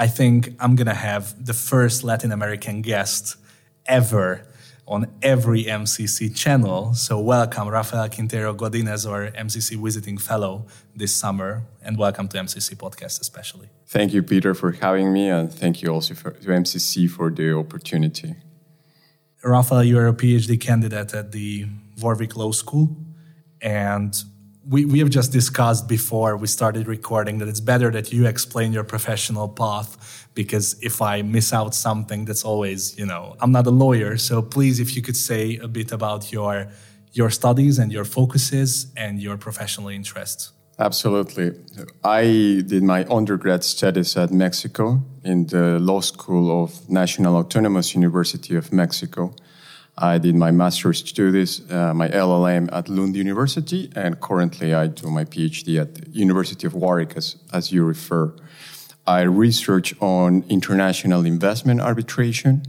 I think I'm going to have the first Latin American guest ever on every MCC channel. So, welcome, Rafael Quintero Godinez, our MCC visiting fellow this summer, and welcome to MCC podcast, especially. Thank you, Peter, for having me, and thank you also for, to MCC for the opportunity. Rafael, you're a PhD candidate at the Warwick Law School, and we, we have just discussed before we started recording that it's better that you explain your professional path because if I miss out something, that's always, you know, I'm not a lawyer. So please, if you could say a bit about your your studies and your focuses and your professional interests. Absolutely. I did my undergrad studies at Mexico in the law school of National Autonomous University of Mexico. I did my master's studies, uh, my LLM at Lund University, and currently I do my PhD at the University of Warwick, as, as you refer. I research on international investment arbitration.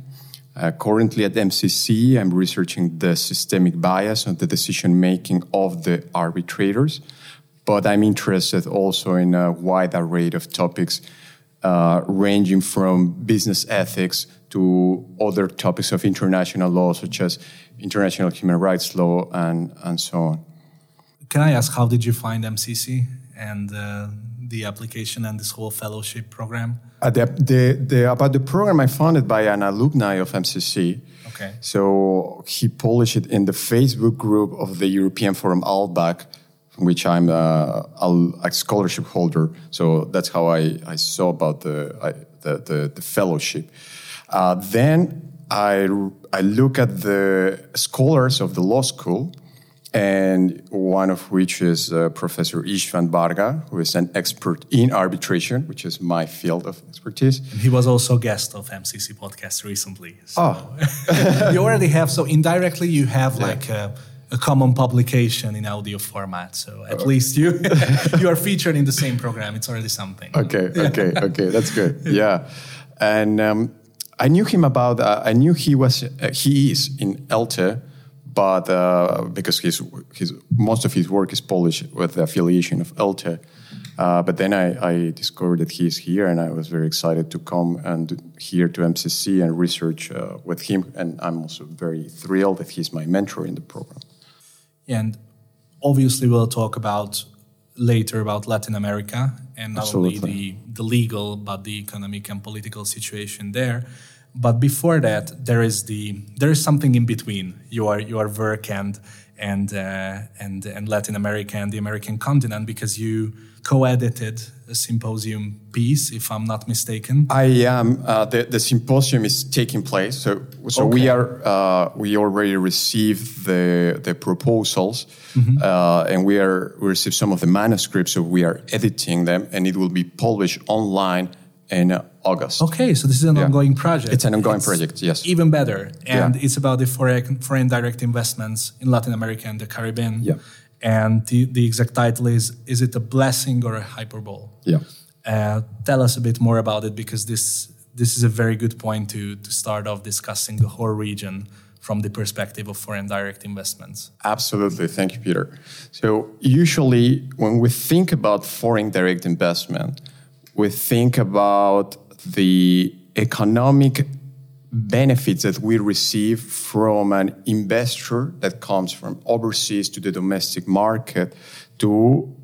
Uh, currently at MCC, I'm researching the systemic bias on the decision making of the arbitrators, but I'm interested also in a wide array of topics uh, ranging from business ethics to other topics of international law, such as international human rights law and, and so on. Can I ask, how did you find MCC and uh, the application and this whole fellowship program? Uh, the, the, the, about the program, I found it by an alumni of MCC. Okay. So he published it in the Facebook group of the European Forum Alpbach, which I'm a, a, a, scholarship holder. So that's how I, I saw about the, I, the, the, the, fellowship. Uh, then I, I look at the scholars of the law school, and one of which is uh, Professor István Varga, who is an expert in arbitration, which is my field of expertise. And he was also a guest of MCC podcast recently. So oh. you already have, so indirectly you have yeah. like a, a, common publication in audio format. So at uh, least you you are featured in the same program. It's already something. Okay, okay, okay. That's good. Yeah. And um, I knew him about. Uh, I knew he was. Uh, he is in ELTE, but uh, because his his most of his work is Polish with the affiliation of ELTE. Uh, but then I, I, discovered that he is here, and I was very excited to come and here to MCC and research uh, with him. And I'm also very thrilled that he's my mentor in the program. And obviously, we'll talk about later about Latin America and not Absolutely. only the, the legal but the economic and political situation there. But before that, there is the there is something in between your your work and and uh, and and Latin America and the American continent because you co-edited a symposium piece, if I'm not mistaken. I am. Uh, the, the symposium is taking place, so so okay. we are uh, we already received the the proposals, mm-hmm. uh, and we are we received some of the manuscripts, so we are editing them, and it will be published online in August. Okay, so this is an yeah. ongoing project. It's an ongoing it's project, yes. Even better. And yeah. it's about the foreign, foreign direct investments in Latin America and the Caribbean. Yeah. And the, the exact title is Is it a blessing or a hyperbole? Yeah. Uh, tell us a bit more about it because this this is a very good point to, to start off discussing the whole region from the perspective of foreign direct investments. Absolutely. Thank you, Peter. So, usually, when we think about foreign direct investment, we think about the economic benefits that we receive from an investor that comes from overseas to the domestic market to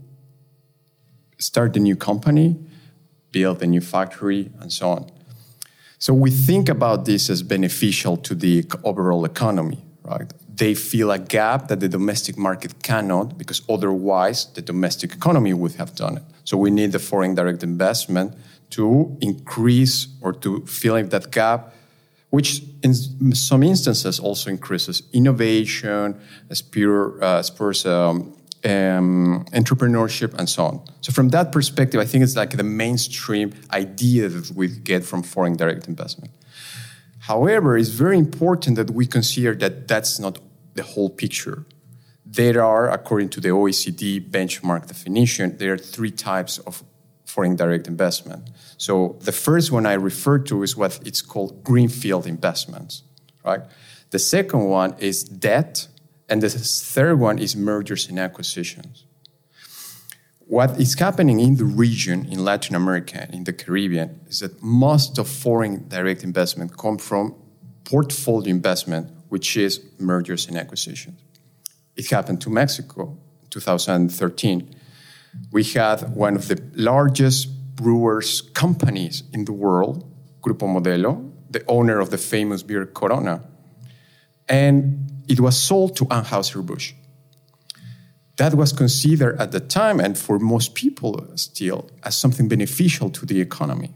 start a new company, build a new factory, and so on. So we think about this as beneficial to the overall economy, right? They feel a gap that the domestic market cannot because otherwise the domestic economy would have done it. So we need the foreign direct investment to increase or to fill in that gap, which in some instances also increases innovation, spurs, uh, um, um, entrepreneurship, and so on. So, from that perspective, I think it's like the mainstream idea that we get from foreign direct investment. However, it's very important that we consider that that's not the whole picture. There are, according to the OECD benchmark definition, there are three types of foreign direct investment. So the first one I refer to is what it's called greenfield investments, right? The second one is debt, and the third one is mergers and acquisitions. What is happening in the region, in Latin America, in the Caribbean, is that most of foreign direct investment come from portfolio investment, which is mergers and acquisitions. It happened to Mexico in 2013. We had one of the largest brewers companies in the world, Grupo Modelo, the owner of the famous beer Corona, and it was sold to Anheuser-Busch. That was considered at the time, and for most people still, as something beneficial to the economy.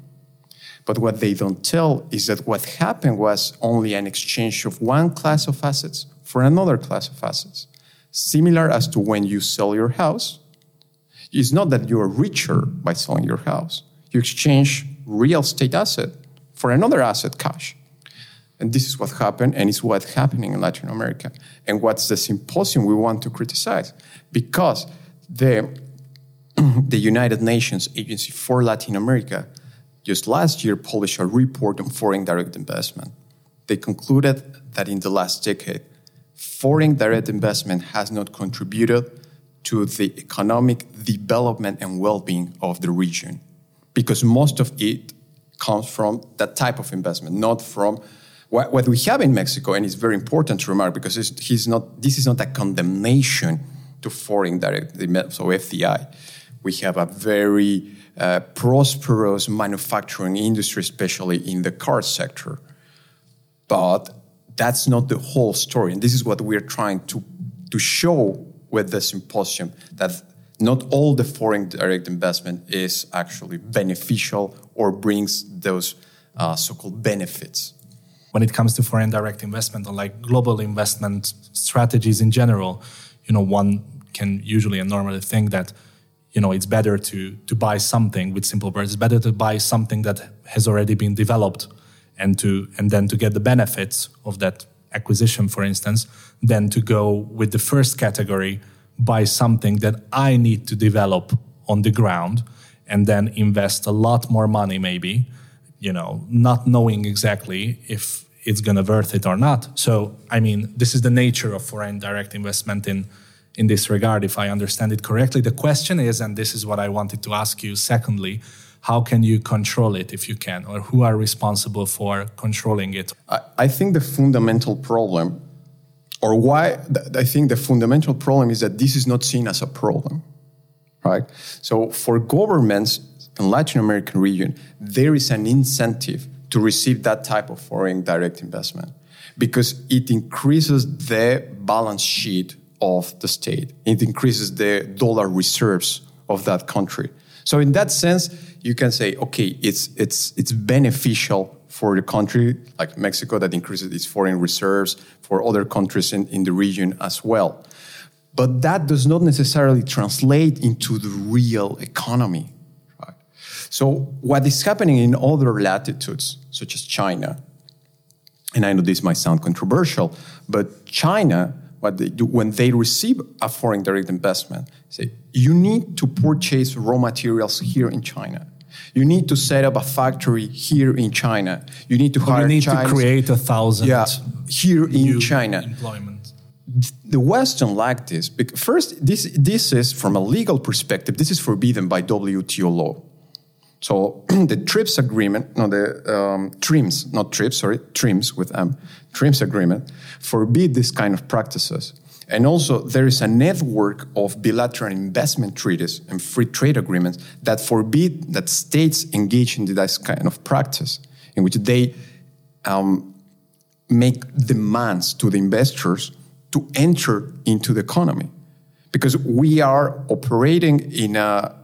But what they don't tell is that what happened was only an exchange of one class of assets for another class of assets. Similar as to when you sell your house, it's not that you are richer by selling your house. You exchange real estate asset for another asset, cash. And this is what happened, and it's what's happening in Latin America. And what's the symposium we want to criticize? Because the, the United Nations Agency for Latin America just last year published a report on foreign direct investment. They concluded that in the last decade, foreign direct investment has not contributed to the economic development and well being of the region because most of it comes from that type of investment, not from what, what we have in Mexico. And it's very important to remark because he's not, this is not a condemnation to foreign direct investment, so FDI. We have a very uh, prosperous manufacturing industry, especially in the car sector. But that's not the whole story. And this is what we're trying to, to show with the symposium that not all the foreign direct investment is actually beneficial or brings those uh, so-called benefits. When it comes to foreign direct investment or like global investment strategies in general, you know, one can usually and normally think that, you know, it's better to to buy something with simple words. It's better to buy something that has already been developed and to and then to get the benefits of that acquisition, for instance, than to go with the first category buy something that I need to develop on the ground and then invest a lot more money, maybe, you know, not knowing exactly if it's going to worth it or not. So, I mean, this is the nature of foreign direct investment in in this regard, if I understand it correctly. The question is, and this is what I wanted to ask you. Secondly, how can you control it if you can, or who are responsible for controlling it? I, I think the fundamental problem or why I think the fundamental problem is that this is not seen as a problem, right? So for governments in Latin American region, there is an incentive to receive that type of foreign direct investment because it increases the balance sheet of the state. It increases the dollar reserves of that country. So in that sense, you can say, okay, it's it's it's beneficial for the country like Mexico that increases its foreign reserves, for other countries in, in the region as well. But that does not necessarily translate into the real economy. Right? So, what is happening in other latitudes, such as China, and I know this might sound controversial, but China, what they do when they receive a foreign direct investment, say you need to purchase raw materials here in China. You need to set up a factory here in China. You need to hire. You need Chinese, to create a thousand. Yeah, here in China. Employment. The Western like this. First, this this is from a legal perspective. This is forbidden by WTO law. So the TRIPS agreement, no, the um, TRIMS, not TRIPS, sorry, TRIMS with M, TRIMS agreement, forbid this kind of practices. And also, there is a network of bilateral investment treaties and free trade agreements that forbid that states engage in this kind of practice, in which they um, make demands to the investors to enter into the economy. Because we are operating in a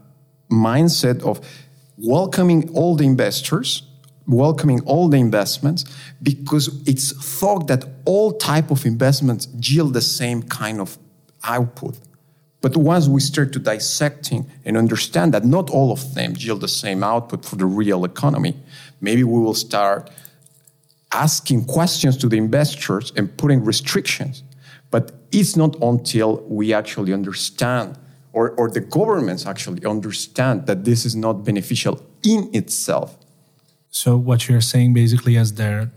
mindset of welcoming all the investors welcoming all the investments because it's thought that all type of investments yield the same kind of output But once we start to dissecting and understand that not all of them yield the same output for the real economy, maybe we will start asking questions to the investors and putting restrictions. But it's not until we actually understand or, or the governments actually understand that this is not beneficial in itself. So what you're saying basically is there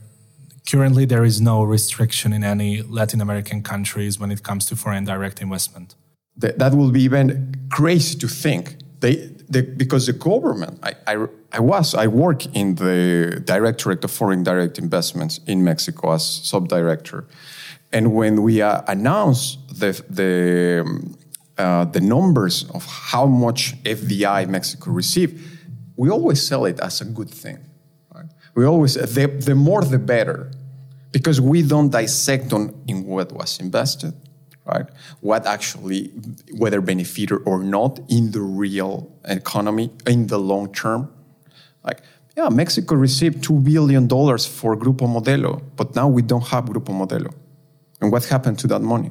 currently there is no restriction in any Latin American countries when it comes to foreign direct investment. That, that will be even crazy to think. They, they, because the government, I, I, I was, I work in the Directorate of Foreign Direct Investments in Mexico as sub-director. And when we uh, announced the, the, um, uh, the numbers of how much FDI Mexico received, we always sell it as a good thing. Right? We always, the, the more the better, because we don't dissect on in what was invested, right? What actually, whether benefited or not in the real economy, in the long term. Like, yeah, Mexico received $2 billion for Grupo Modelo, but now we don't have Grupo Modelo. And what happened to that money?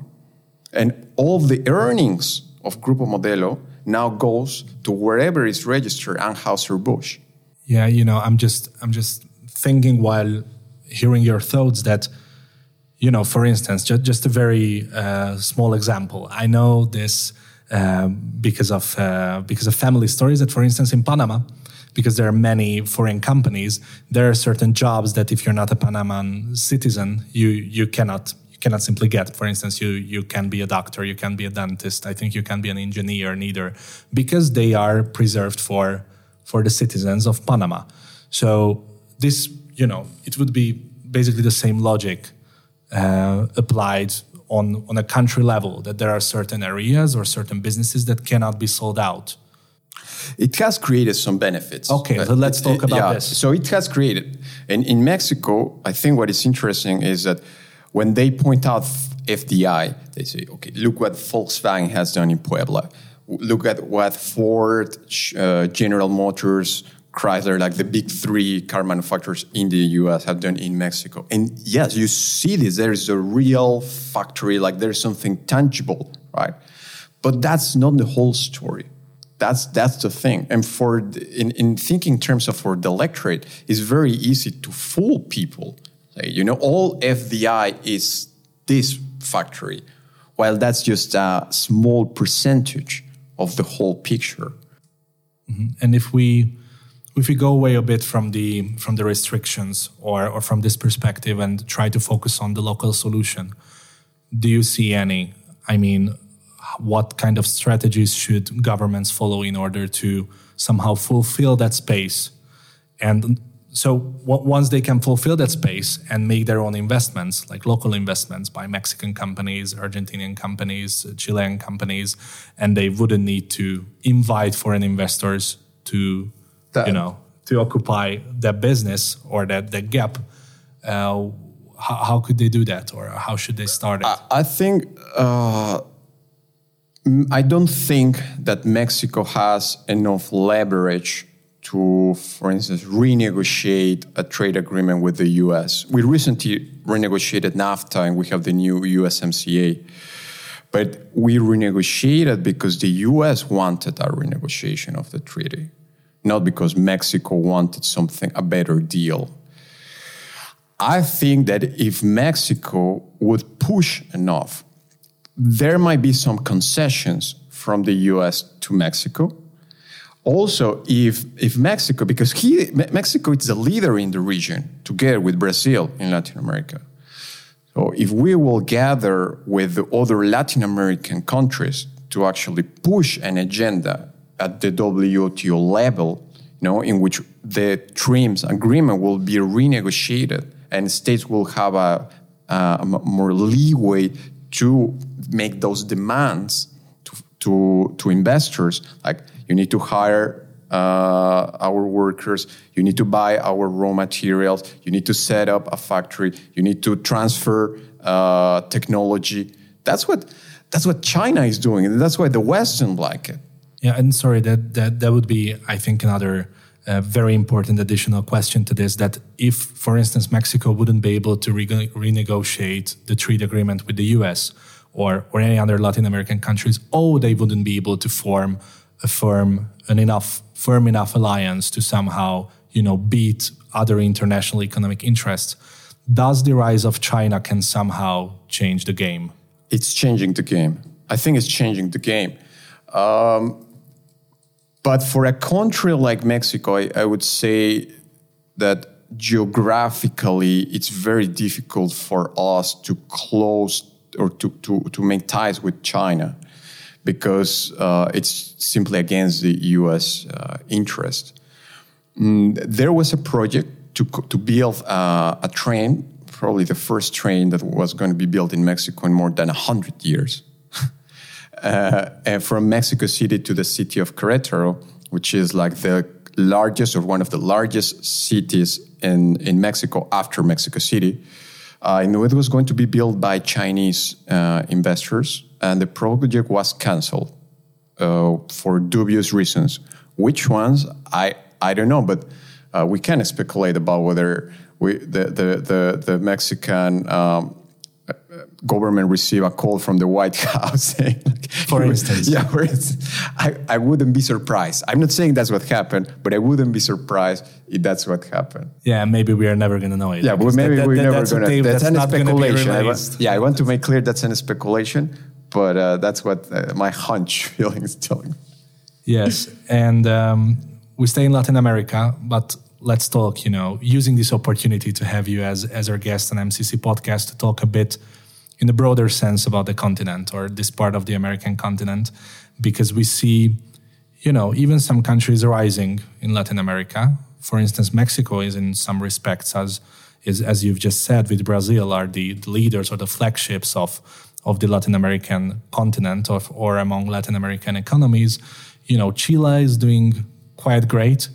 And all the earnings of Grupo Modelo now goes to wherever is registered and Anheuser-Busch. Yeah, you know, I'm just I'm just thinking while hearing your thoughts that you know, for instance, just, just a very uh, small example. I know this uh, because of uh, because of family stories. That, for instance, in Panama, because there are many foreign companies, there are certain jobs that if you're not a Panaman citizen, you you cannot cannot simply get. For instance, you you can be a doctor, you can be a dentist. I think you can be an engineer, neither, because they are preserved for for the citizens of Panama. So this, you know, it would be basically the same logic uh, applied on on a country level. That there are certain areas or certain businesses that cannot be sold out. It has created some benefits. Okay, so let's talk about yeah, this. So it has created, and in Mexico, I think what is interesting is that when they point out FDI, they say, okay, look what Volkswagen has done in Puebla. Look at what Ford, uh, General Motors, Chrysler, like the big three car manufacturers in the US have done in Mexico. And yes, you see this. There is a real factory, like there's something tangible, right? But that's not the whole story. That's that's the thing. And for the, in, in thinking in terms of for the electorate, it's very easy to fool people. Like, you know, all FDI is this factory, while that's just a small percentage of the whole picture. Mm-hmm. And if we if we go away a bit from the from the restrictions or or from this perspective and try to focus on the local solution, do you see any? I mean, what kind of strategies should governments follow in order to somehow fulfill that space? And so once they can fulfill that space and make their own investments, like local investments by Mexican companies, Argentinian companies, Chilean companies, and they wouldn't need to invite foreign investors to that, you know, to occupy that business or that, that gap, uh, how, how, could they do that or how should they start it? I, I think, uh, I don't think that Mexico has enough leverage to, for instance, renegotiate a trade agreement with the US. We recently renegotiated NAFTA and we have the new USMCA. But we renegotiated because the US wanted a renegotiation of the treaty not because Mexico wanted something, a better deal. I think that if Mexico would push enough, there might be some concessions from the US to Mexico. Also, if, if Mexico, because he, Mexico is the leader in the region together with Brazil in Latin America. So if we will gather with the other Latin American countries to actually push an agenda at the WTO level, you know, in which the TRIMS agreement will be renegotiated and states will have a, a more leeway to make those demands to, to, to investors. Like you need to hire uh, our workers, you need to buy our raw materials, you need to set up a factory, you need to transfer uh, technology. That's what that's what China is doing, and that's why the West don't like it. Yeah, and sorry, that that that would be, I think, another uh, very important additional question to this. That if, for instance, Mexico wouldn't be able to re- renegotiate the trade agreement with the U.S. or, or any other Latin American countries, oh, they wouldn't be able to form a firm, an enough, firm enough alliance to somehow, you know, beat other international economic interests. Does the rise of China can somehow change the game? It's changing the game. I think it's changing the game. Um, but for a country like Mexico, I, I would say that geographically, it's very difficult for us to close or to, to, to make ties with China because uh, it's simply against the US uh, interest. Mm, there was a project to, to build uh, a train, probably the first train that was going to be built in Mexico in more than 100 years. uh, from Mexico City to the city of Querétaro, which is like the largest or one of the largest cities in, in Mexico after Mexico City. Uh, and it was going to be built by Chinese uh, investors, and the project was canceled uh, for dubious reasons. Which ones? I, I don't know, but uh, we can speculate about whether we, the, the, the, the Mexican um, government receive a call from the White House saying, like, for instance, yeah, for instance, I, I wouldn't be surprised. I'm not saying that's what happened, but I wouldn't be surprised if that's what happened. Yeah, maybe we are never going to know it. Yeah, but maybe that, that, we're never going to. That's, that's an speculation. I want, yeah, I want to make clear that's an speculation, but uh, that's what uh, my hunch feeling is telling. Yes, and um, we stay in Latin America, but let's talk. You know, using this opportunity to have you as as our guest on MCC podcast to talk a bit in a broader sense about the continent or this part of the American continent, because we see, you know, even some countries rising in Latin America. For instance, Mexico is in some respects, as is as you've just said, with Brazil, are the, the leaders or the flagships of of the Latin American continent or, or among Latin American economies. You know, Chile is doing quite great,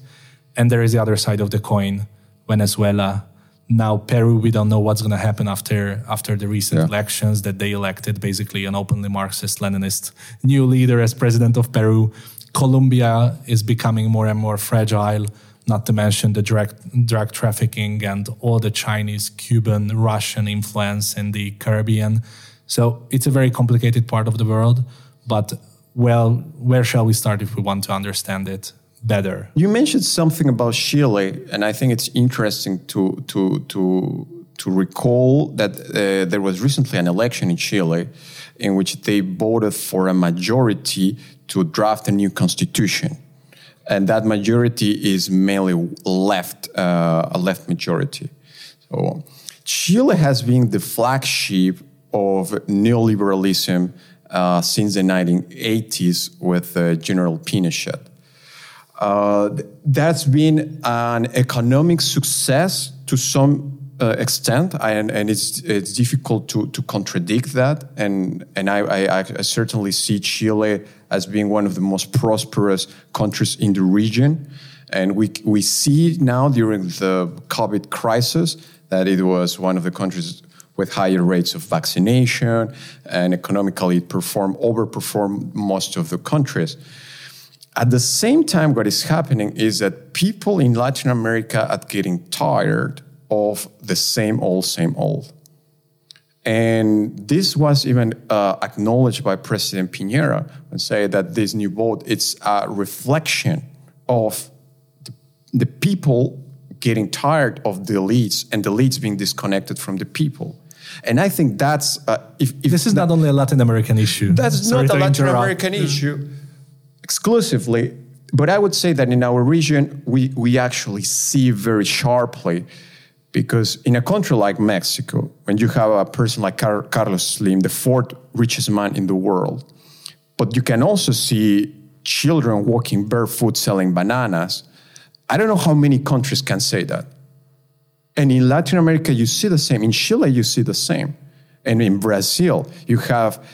and there is the other side of the coin, Venezuela now Peru, we don't know what's going to happen after after the recent yeah. elections that they elected basically an openly Marxist Leninist new leader as president of Peru. Colombia is becoming more and more fragile. Not to mention the drug drug trafficking and all the Chinese, Cuban, Russian influence in the Caribbean. So it's a very complicated part of the world. But well, where shall we start if we want to understand it? better. You mentioned something about Chile, and I think it's interesting to to to to recall that uh, there was recently an election in Chile in which they voted for a majority to draft a new constitution, and that majority is mainly left uh, a left majority. So Chile has been the flagship of neoliberalism uh, since the 1980s with uh, General Pinochet. Uh, that's been an economic success to some uh, extent, and, and it's it's difficult to to contradict that. And and I, I, I, certainly see Chile as being one of the most prosperous countries in the region. And we we see now during the COVID crisis that it was one of the countries with higher rates of vaccination and economically it performed overperformed most of the countries. At the same time, what is happening is that people in Latin America are getting tired of the same old, same old. And this was even uh, acknowledged by President Piñera and say that this new vote it's a reflection of the, the people getting tired of the elites and the elites being disconnected from the people. And I think that's uh, if, if this is not only a Latin American issue. That's Sorry not a Latin interrupt. American issue exclusively, but I would say that in our region, we, we actually see very sharply because in a country like Mexico, when you have a person like Car- Carlos Slim, the fourth richest man in the world, but you can also see children walking barefoot selling bananas. I don't know how many countries can say that. And in Latin America, you see the same. In Chile, you see the same. And in Brazil, you have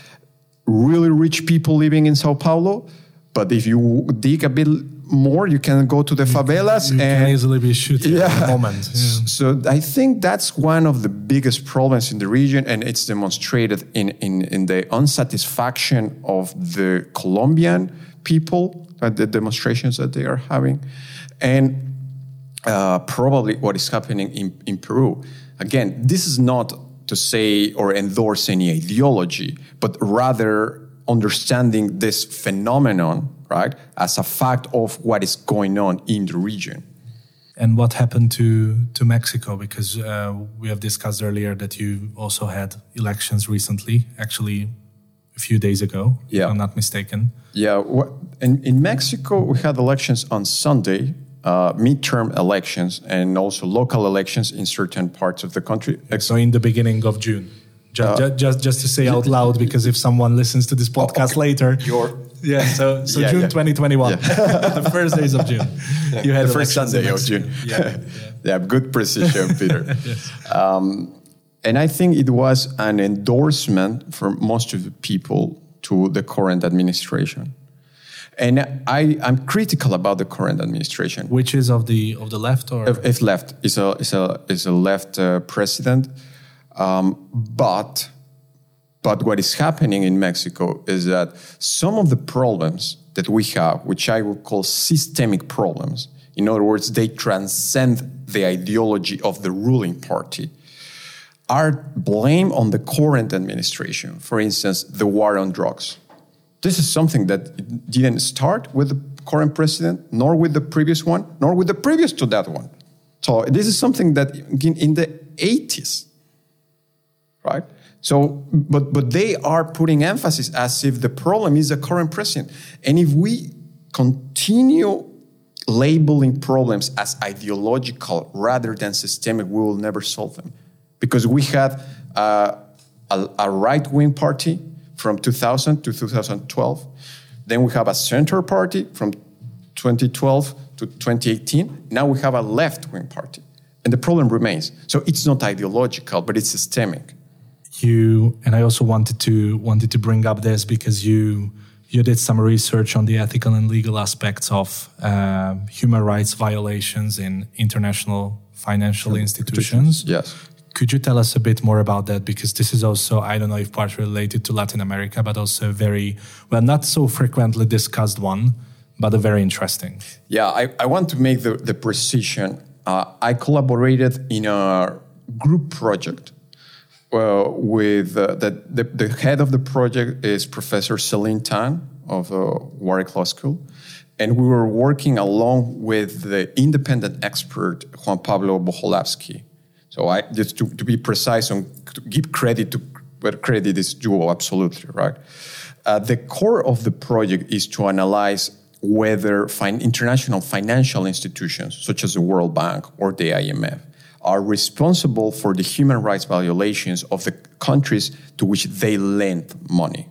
really rich people living in Sao Paulo, but if you dig a bit more, you can go to the favelas you and can easily be shooting yeah. at the moment. Yeah. So I think that's one of the biggest problems in the region, and it's demonstrated in, in, in the unsatisfaction of the Colombian people at the demonstrations that they are having, and uh, probably what is happening in, in Peru. Again, this is not to say or endorse any ideology, but rather understanding this phenomenon, right, as a fact of what is going on in the region. And what happened to, to Mexico? Because uh, we have discussed earlier that you also had elections recently, actually a few days ago, yeah. if I'm not mistaken. Yeah, in, in Mexico, we had elections on Sunday, uh, midterm elections, and also local elections in certain parts of the country. So, in the beginning of June. Just, uh, just, just to say out loud, because if someone listens to this podcast okay. later, You're, yeah. So, so yeah, June yeah. 2021, yeah. the first days of June, you had the first Sunday of June. Yeah, yeah. good precision, Peter. yes. um, and I think it was an endorsement for most of the people to the current administration. And I, I'm critical about the current administration. Which is of the of the left or if, left is a is a is a left uh, president, um, but but what is happening in Mexico is that some of the problems that we have, which I would call systemic problems, in other words, they transcend the ideology of the ruling party, are blamed on the current administration. For instance, the war on drugs this is something that didn't start with the current president, nor with the previous one, nor with the previous to that one. So this is something that in the 80s, right? So, but but they are putting emphasis as if the problem is the current president, and if we continue labeling problems as ideological rather than systemic, we will never solve them, because we had uh, a, a right wing party from 2000 to 2012. Then we have a center party from 2012 to 2018. Now we have a left wing party. And the problem remains. So it's not ideological, but it's systemic. You and I also wanted to wanted to bring up this because you you did some research on the ethical and legal aspects of uh, human rights violations in international financial institutions. Yes. Could you tell us a bit more about that? Because this is also, I don't know if part related to Latin America, but also a very, well, not so frequently discussed one, but a very interesting. Yeah, I, I want to make the, the precision. Uh, I collaborated in a group project uh, with uh, the, the, the, head of the project is Professor Celine Tan of uh, Warwick Law School. And we were working along with the independent expert Juan Pablo Bohoslavsky so I just to, to be precise and to give credit to where credit is due, absolutely right. Uh, the core of the project is to analyze whether fin- international financial institutions such as the World Bank or the IMF are responsible for the human rights violations of the countries to which they lend money.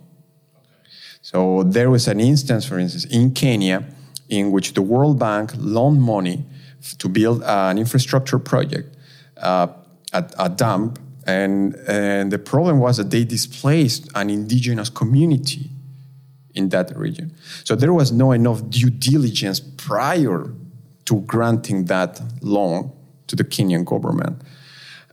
So there was an instance, for instance, in Kenya, in which the World Bank loaned money to build an infrastructure project uh, a, a dump, and, and the problem was that they displaced an indigenous community in that region. So there was no enough due diligence prior to granting that loan to the Kenyan government.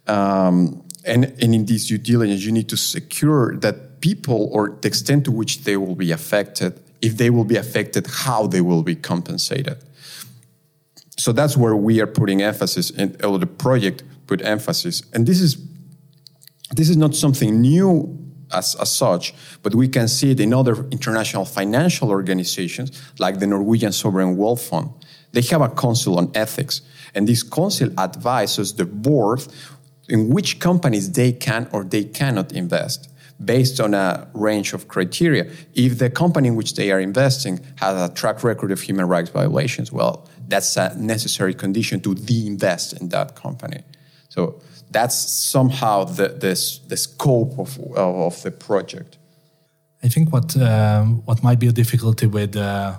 Um, and, and in this due diligence, you need to secure that people or the extent to which they will be affected, if they will be affected, how they will be compensated. So that's where we are putting emphasis in the project put emphasis. And this is this is not something new as, as such, but we can see it in other international financial organizations like the Norwegian Sovereign Wealth Fund. They have a council on ethics, and this council advises the board in which companies they can or they cannot invest based on a range of criteria. If the company in which they are investing has a track record of human rights violations, well, that's a necessary condition to de-invest in that company. So that's somehow the, this, the scope of, of the project. I think what um, what might be a difficulty with uh,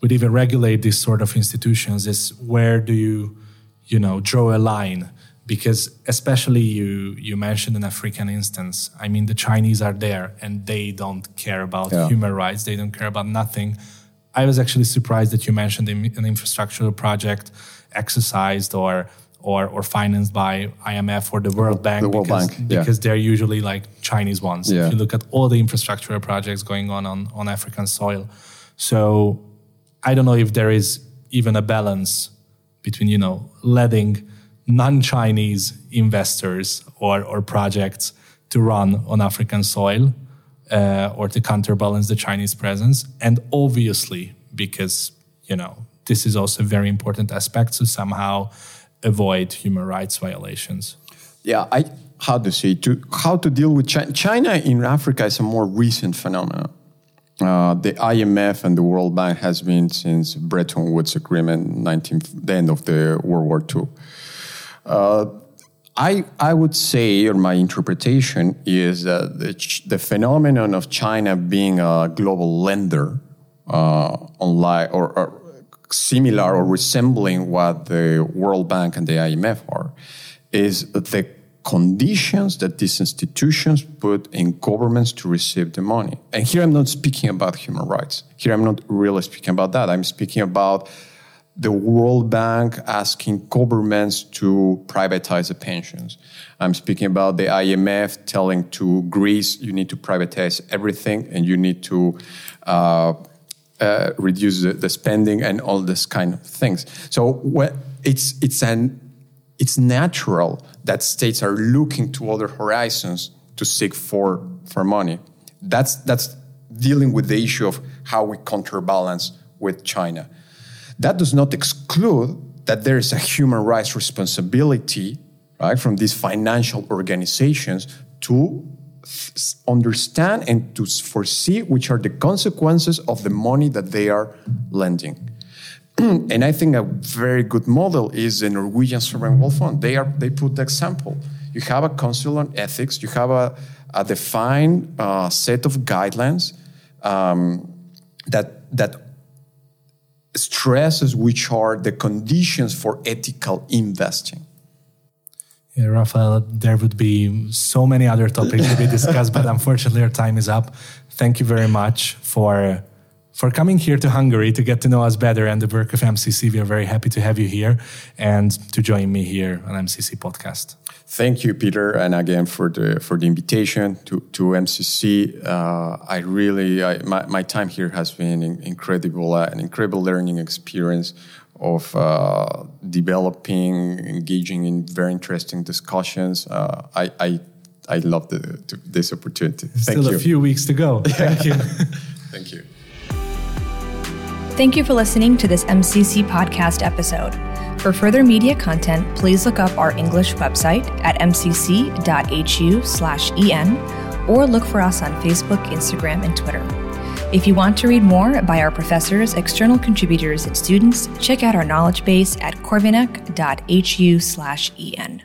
with even regulate these sort of institutions is where do you you know draw a line because especially you you mentioned an African instance. I mean the Chinese are there and they don't care about yeah. human rights. They don't care about nothing. I was actually surprised that you mentioned an infrastructure project exercised or or, or financed by IMF or the World Bank the World because, Bank, yeah. because they're usually like Chinese ones. Yeah. If you look at all the infrastructure projects going on, on on African soil. So I don't know if there is even a balance between, you know, letting non-Chinese investors or, or projects to run on African soil uh, or to counterbalance the Chinese presence. And obviously, because, you know, this is also a very important aspect to somehow avoid human rights violations. Yeah, I how to say to how to deal with China. China in Africa is a more recent phenomenon. Uh, the IMF and the World Bank has been since Bretton Woods Agreement, 19, the end of the World War II. Uh, I, I would say, or my interpretation is that the, the phenomenon of China being a global lender, uh, unlike or, or similar or resembling what the World Bank and the IMF are, is the conditions that these institutions put in governments to receive the money. And here I'm not speaking about human rights. Here I'm not really speaking about that. I'm speaking about the World Bank asking governments to privatize the pensions. I'm speaking about the IMF telling to Greece, you need to privatize everything and you need to uh, uh, reduce the, the, spending and all this kind of things. So it's it's an it's natural that states are looking to other horizons to seek for for money. That's that's dealing with the issue of how we counterbalance with China. That does not exclude that there is a human rights responsibility, right, from these financial organizations to understand and to foresee which are the consequences of the money that they are lending. and I think a very good model is the Norwegian Sovereign Wealth Fund. They are they put the example. You have a council on ethics. You have a, a defined uh, set of guidelines um, that that stresses which are the conditions for ethical investing. Yeah, Rafael, there would be so many other topics to be discussed, but unfortunately, our time is up. Thank you very much for for coming here to Hungary to get to know us better and the work of MCC. We are very happy to have you here and to join me here on MCC podcast. Thank you, Peter, and again for the for the invitation to to MCC. Uh, I really I, my my time here has been incredible, uh, an incredible learning experience of uh, developing, engaging in very interesting discussions. Uh, I, I, I love the, to, this opportunity. Thank Still you. a few weeks to go. Thank you. Thank you. Thank you for listening to this MCC podcast episode. For further media content, please look up our English website at mcc.hu/en or look for us on Facebook, Instagram, and Twitter. If you want to read more by our professors, external contributors, and students, check out our knowledge base at corvinak.hu/en.